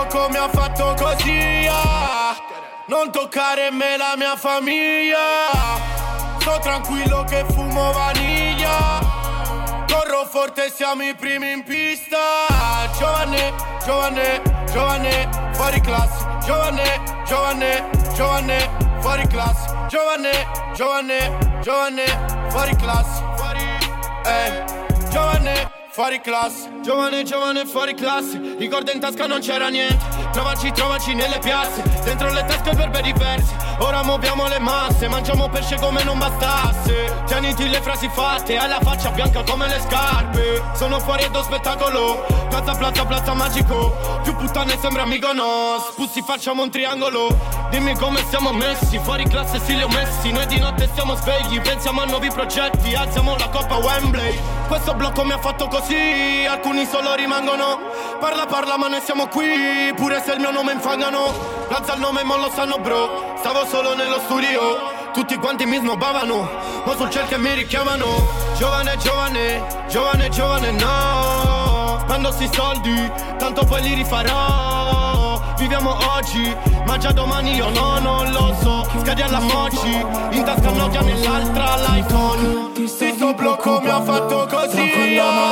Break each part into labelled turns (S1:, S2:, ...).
S1: Blocco mi ha fatto così ah. Non toccare me la mia famiglia. Sto tranquillo che fumo vaniglia. Corro forte siamo i primi in pista. Giovane, giovane, giovane Fuori classe. Giovane, giovane, giovane Fuori classe. Giovane, giovane, giovane Fuori classe. Fuori, eh Giovane fuori classe Giovane, giovane, fuori classe Ricordo in tasca non c'era niente. Trovaci, trovaci nelle piazze. Dentro le tasche per bei diversi. Ora muoviamo le masse. Mangiamo pesce come non bastasse. Tieniti le frasi fatte. Hai la faccia bianca come le scarpe. Sono fuori e do spettacolo. Piazza, piazza, piazza magico. Più puttane sembra amico no Spussi facciamo un triangolo Dimmi come siamo messi Fuori classe sì li ho messi Noi di notte siamo svegli Pensiamo a nuovi progetti Alziamo la coppa Wembley Questo blocco mi ha fatto così alcuni solo rimangono. Parla, parla, ma noi siamo qui, pure se il mio nome infangano. Alza il nome, ma lo sanno, bro. Stavo solo nello studio. Tutti quanti mi snobbavano, ma sul cielo che mi richiamano. Giovane, giovane, giovane, giovane, no. Quando si soldi, tanto poi li rifarò. Viviamo oggi, ma già domani io no, non lo so. Scadi alla moci, in tasca Nokia nell'altra l'iPhone. Questo blocco mi ha fatto così. Tranquilla,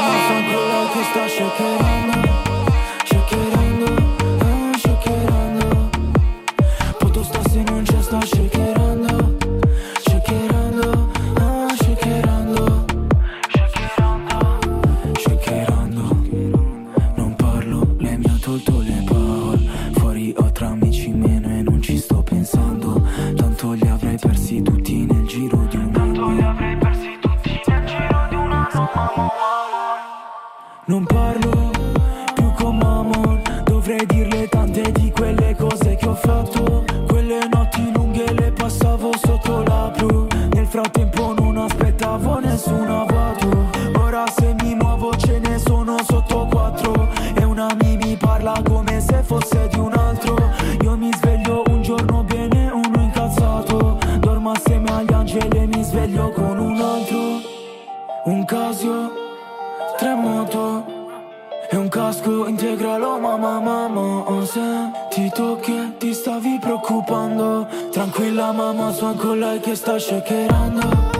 S1: mamma sono con lei che sta shakerando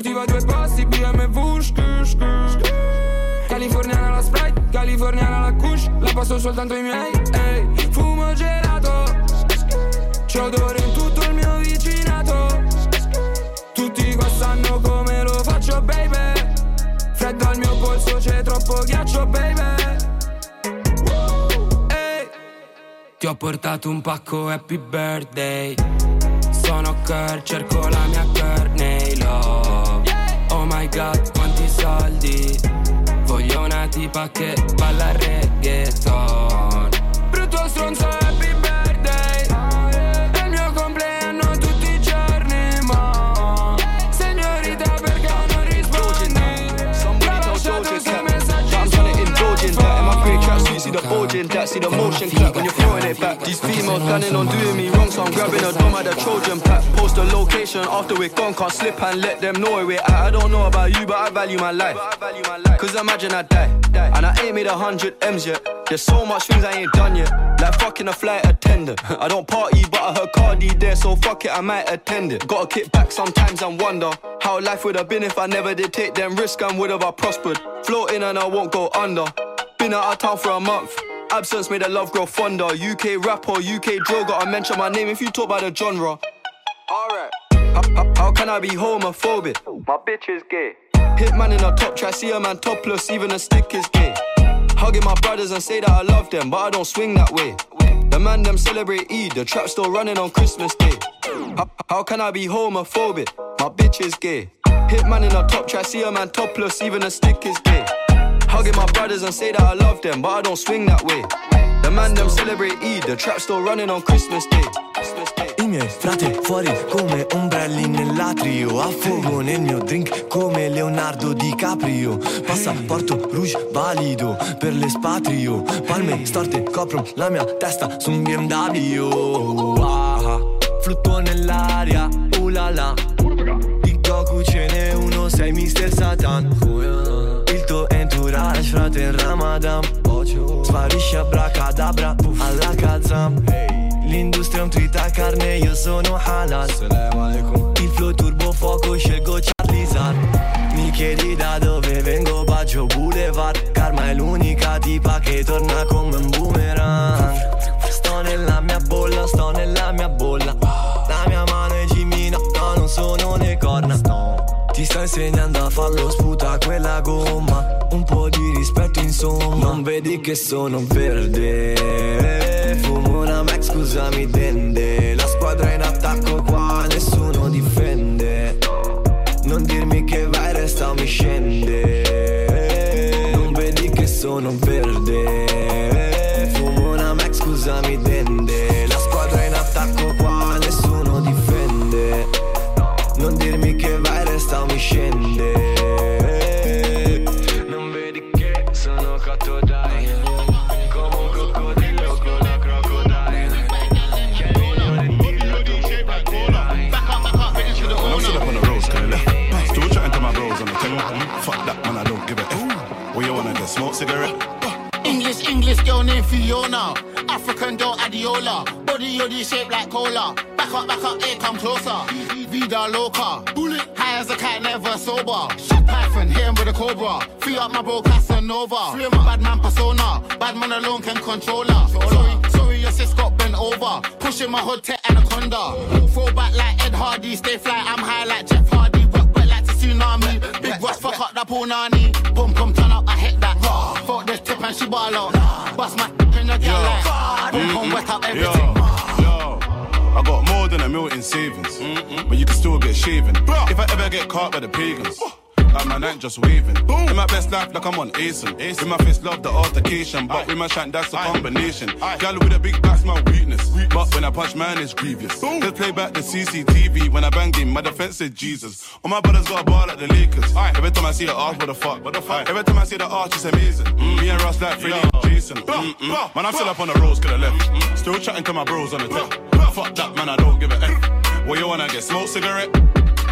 S2: Sportiva a due passi, BMW, shk, shk, shk. Californiana la Sprite, californiana la Kush. La passo soltanto i miei, ehi. Fumo gelato. C'è odore in tutto il mio vicinato. Tutti qua sanno come lo faccio, baby. Freddo al mio polso, c'è troppo ghiaccio, baby. Ti ho portato un pacco happy birthday. Sono girl, cerco la mia Courtney Love Oh my god, quanti soldi? Voglio una tipa che balla reggaeton
S3: that. See the motion clap when you're throwing it back. These females planning on doing me wrong, so I'm grabbing a dome at the Trojan pack. Post the location after we're gone, can't slip and let them know where we're at. I don't know about you, but I value my life. Cause imagine I die, and I ain't made a hundred M's yet. There's so much things I ain't done yet. Like fucking a flight attendant. I don't party, but I heard Cardi there, so fuck it, I might attend it. Gotta kick back sometimes and wonder how life would have been if I never did take them risks and would have I prospered. Floating and I won't go under. Been out of town for a month. Absence made the love grow fonder. UK rapper, UK drill, gotta mention my name if you talk about the genre. Alright. How, how, how can I be homophobic? My bitch is gay. Hitman in a top try, see a man topless, even a stick is gay. Hugging my brothers and say that I love them, but I don't swing that way. The man them celebrate Eid, the trap still running on Christmas Day. How, how can I be homophobic? My bitch is gay. Hitman in a top try, see a man topless, even a stick is gay. Hugging my brothers and say that I love them, but I don't swing that way. The man them celebrate Eid, the trap still running on Christmas Day.
S4: I miei frate fuori come ombrelli nell'atrio A fuoco nel mio drink come Leonardo DiCaprio Passaporto rouge valido per l'espatrio Palme storte coprono la mia testa su un BMW ah, Fluttuo nell'aria, uh la Di Goku ce n'è uno, sei Mr. Satan frate in Ramadan. Sparisce abracadabra alla Kazam. L'industria è un tweet a carne, io sono halal. Il flow turbo fuoco, scelgo Charlizar Mi chiedi da dove vengo, Baggio Boulevard. Karma è l'unica tipa che torna come un boomerang. Sto nella mia bolla, sto nella mia bolla. La mia mano è Jimmy, no, no, non sono le corna. Ti sto insegnando a farlo, sputa quella gomma insomma Non vedi che sono verde. Fumo una Mac, scusami dende La squadra in attacco qua, nessuno difende. Non dirmi che vai, resta o mi scende. Non vedi che sono verde. Fumo una Mac, scusami dende
S5: English girl named Fiona. African girl Adiola. Body yoddy shaped like cola. Back up, back up, here come closer. Vida loca. Bullet. High as a cat, never sober. Shot Python, hit him with a cobra. Free up my bro Casanova. Free my bad man persona. Bad man alone can control her. Sorry, sorry, your sis got bent over. Pushing my hood to anaconda. Throw back like Ed Hardy. Stay fly, I'm high like Jeff Hardy. Rock wet like the tsunami. Big Ross, fuck up that punani. Boom, come turn up, I hit that. Fuck this tip and she ball out. Bust my in the like. Boom, wet everything.
S6: I got more than a mil in savings, but you can still get shaven. If I ever get caught by the pagans, like my night just waving. Boom. In my best life, like I'm on Asen. With my face, love the altercation, but with my shank, that's a combination. Gal with a big back's my weakness, but when I punch, man, it's grievous. Just play back the CCTV when I bang him. My defense is Jesus. All my brothers got a ball like the Lakers. Every time I see her arch, what the fuck? What the fuck? Every time I see the arch, it's amazing. Me and Ross like Freddie and Jason. Mm-mm. Man, I'm still up on the roads, could have left. Still chatting to my bros on the tech. Fuck that, man, I don't give a F. What you wanna get? Smoke cigarette?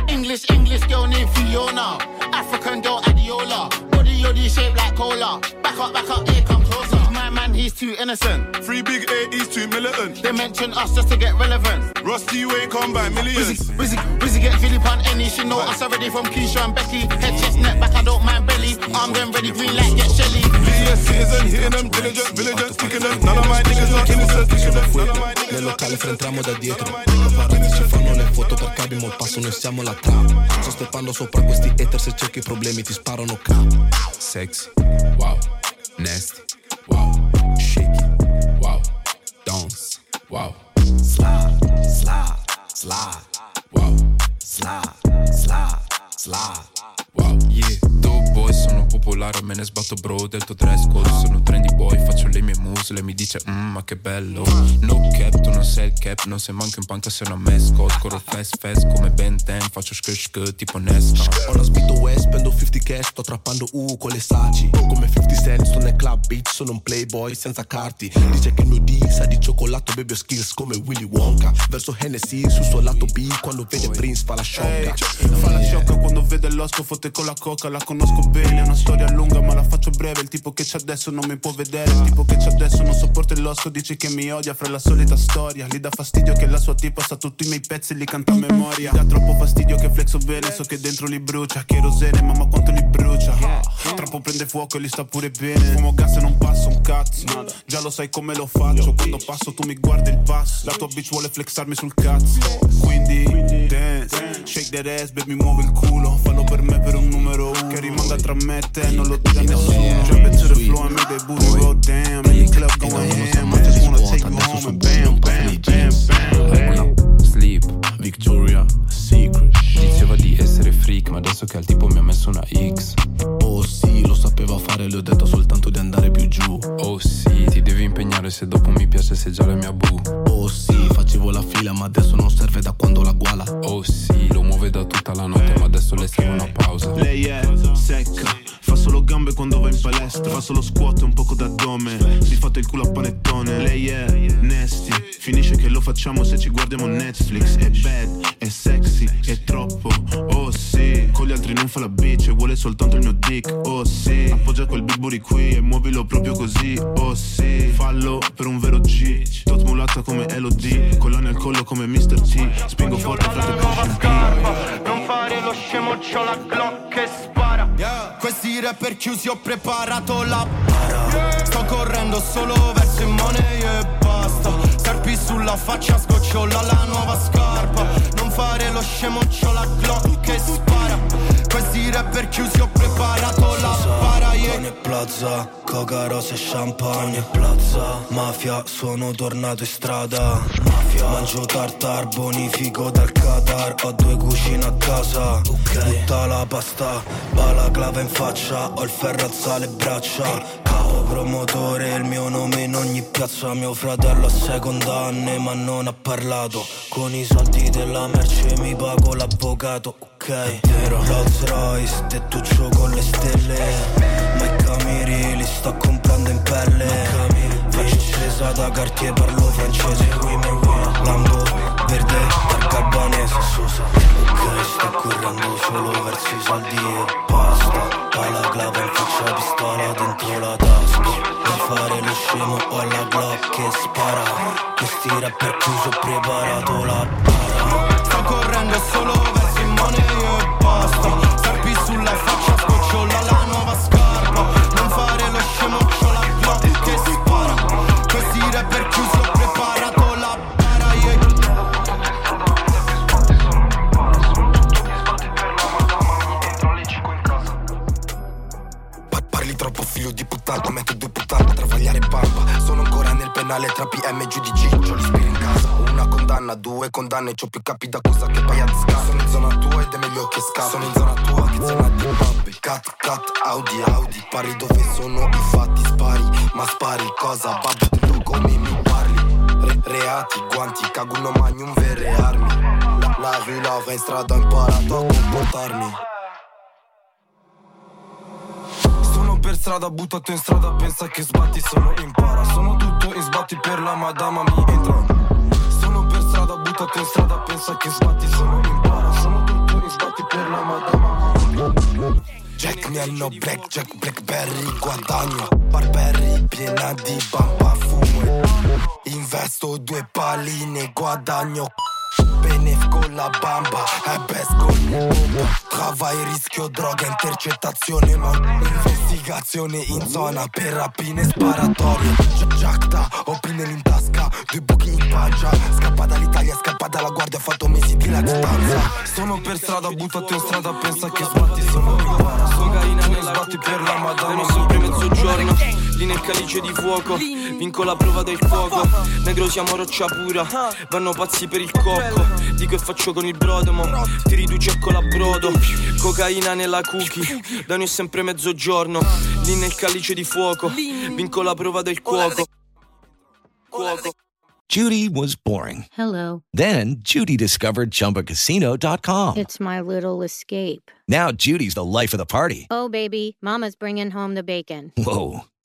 S5: English, English girl named Fiona. African girl Adiola. Body yoddy shaped like cola. Back up, back up, here come closer. My man, he's too innocent.
S6: Three big A, he's too militant.
S5: They mention us just to get relevant.
S6: Rusty way come by millions.
S5: Wizzy, Wizzy, Wizzy get Philip on any. She know us already from Keisha and Becky. Head, chest, neck, back, I don't mind belly. Armed and ready, green light, get Shelly.
S6: Be a citizen, hitting them, diligent, vigilant, sticking them. None of my niggas are innocent. None of my niggas
S7: Nel locale le foto perché abbiamo il passo Noi siamo la trap. Sto steppando sopra questi hater Se cerchi problemi ti sparano cap Sexy, wow. Nasty, wow. Shaky, wow. Dance, wow. Slide, slide, slide Wow. Slide, slide, slide Wow
S8: Regolare me ne sbatto bro del tuo dress code Sono trendy boy, faccio le mie Lei mi dice mmm ma che bello. No cap, tu non sei il cap Non sei manco in panca, sei una mascot Corro fast fast come Ben 10 Faccio sk sk tipo Nesca
S7: Ho la spinto West, spendo 50 cash Sto trappando U con le saci. Come 50 cent, sto nel club bitch Sono un playboy senza carti. Dice che il mio D sa di cioccolato Bebe skills come Willy Wonka. Verso Hennessy sul suo lato B Quando vede Prince fa la sciocca.
S9: Fa la sciocca quando vede l'osco Fotte con la coca, la conosco bene È una storia lunga ma la faccio breve. Il tipo che c'è adesso non mi può vedere. Il tipo che c'è adesso non sopporta il l'osco Dice che mi odia fra la solita storia. Gli dà fastidio che la sua tipa sa tutti i miei pezzi e li canta a memoria. Dà troppo fastidio che flexo bene So che dentro li brucia. Cherosene mamma quanto li brucia. Troppo prende fuoco e li sta pure bene. Fumo gas e non passo un cazzo. Già lo sai come lo faccio. Quando passo tu mi guardi il passo. La tua bitch vuole flexarmi sul cazzo. Quindi dance Shake that ass baby muove il culo. Fallo per me per un numero uno Che rimanga tra me e te Non lo dica nessuno. Jump into the floor and make that booty roll damn In the club going ham. I just wanna take you home and bam bam bam bam.
S8: Sleep
S7: Victoria Secret
S8: Diceva di essere freak Ma adesso che al tipo mi ha messo una X.
S7: Oh sì, lo sapeva fare, le ho detto soltanto di andare più giù.
S8: Oh sì, ti devi impegnare se dopo mi piace sei già la mia boo.
S7: Oh sì, facevo la fila ma adesso non serve da quando la guala.
S8: Oh sì, lo muove da tutta la notte ma adesso le serve una pausa.
S9: Lei è secca, fa solo gambe quando va in palestra Fa solo squat e un poco d'addome Mi fate il culo a panettone. Lei è nasty, finisce che lo facciamo se ci guardiamo Netflix. È bad, è sexy, è troppo Oh sì, con gli altri non fa la bitch e vuole soltanto il mio dick Oh sì, appoggia quel biburi qui e muovilo proprio così Oh sì, fallo per un vero G Tot mulatta come Elodie collo come Mr. T. Spingo forte frate push in P
S10: Non fare lo scemo, c'ho la Glock che spara. Questi rapper chiusi ho preparato la para Sto correndo solo verso il money e basta. Serpi sulla faccia, sgocciola la nuova scarpa. Non fare lo scemo, c'ho la Glock che spara Questi rapper chiusi ho preparato la para yeah.
S11: Ogni plaza, coca, rose e champagne. Plaza, mafia, sono tornato in strada. Mafia, mangio tartar, bonifico dal Qatar Ho due cucine a casa, butta la pasta Balaclava in faccia, ho il ferro alza le braccia. Capo promotore, il mio nome in ogni piazza. Mio fratello ha sei condanne ma non ha parlato. Con i soldi della merce mi pago l'avvocato Ok, Rolls Royce, tettuccio con le stelle. Ma i camiri li sto comprando in pelle. Faccio spesa da Cartier, parlo francese. Lambo, verde, targa albanese ok, sto correndo solo verso i soldi e basta. Balaclava in faccia, pistola dentro la tasca. Fare lo scemo, ho la Glock che spara. Questi rapper chiuso, preparato la condanne C'ho più capi da cosa che paia di scala Sono in zona tua ed è meglio che scappi. Sono in zona tua che zona di babbe. Cat, cat, Audi, Audi. Parli dove sono i fatti spari Ma spari cosa? Babbo tutto come mi parli. Re- reati, guanti, caguno magnum, vere armi. La, la rue lava in strada ho imparato a comportarmi. Per strada, buttato in strada, pensa che sbatti, solo impara. Sono tutto in sbatti per la madama, mi entra. Sono buttato in strada, pensa che sbatti, solo impara. Sono tutto in sbatti per la madama. Jack Niello, Black Jack, Blackberry, guadagno. Barberry, piena di bamba, fumo. Investo due palline, guadagno. Benef con la bamba e best con il bomba Travai, rischio, droga, intercettazione Ma investigazione in zona per rapine sparatorie. Gi- Giacta, ho pinelli in tasca, due buchi in pancia. Scappa dall'Italia, scappa dalla guardia, ho fatto mesi di latitanza Sono per strada, buttato in strada, pensa che sbatti sono in para Cocaina nella sbatti per la madonna, sempre mezzogiorno
S12: lì nel calice di fuoco. Vinco la prova del fuoco. Negro siamo roccia pura, vanno pazzi per il cocco. Dico e faccio con il brodo, mo. Ti riduce a colabrodo. Cocaina nella cookie, da noi è sempre mezzogiorno. Lì nel calice di fuoco. Vinco la prova del cuoco. Cuoco.
S13: Judy was boring.
S14: Hello.
S13: Then Judy discovered ChumbaCasino.com.
S14: It's my little escape.
S13: Now Judy's the life of the party.
S14: Oh, baby, Mama's bringing home the bacon.
S13: Whoa,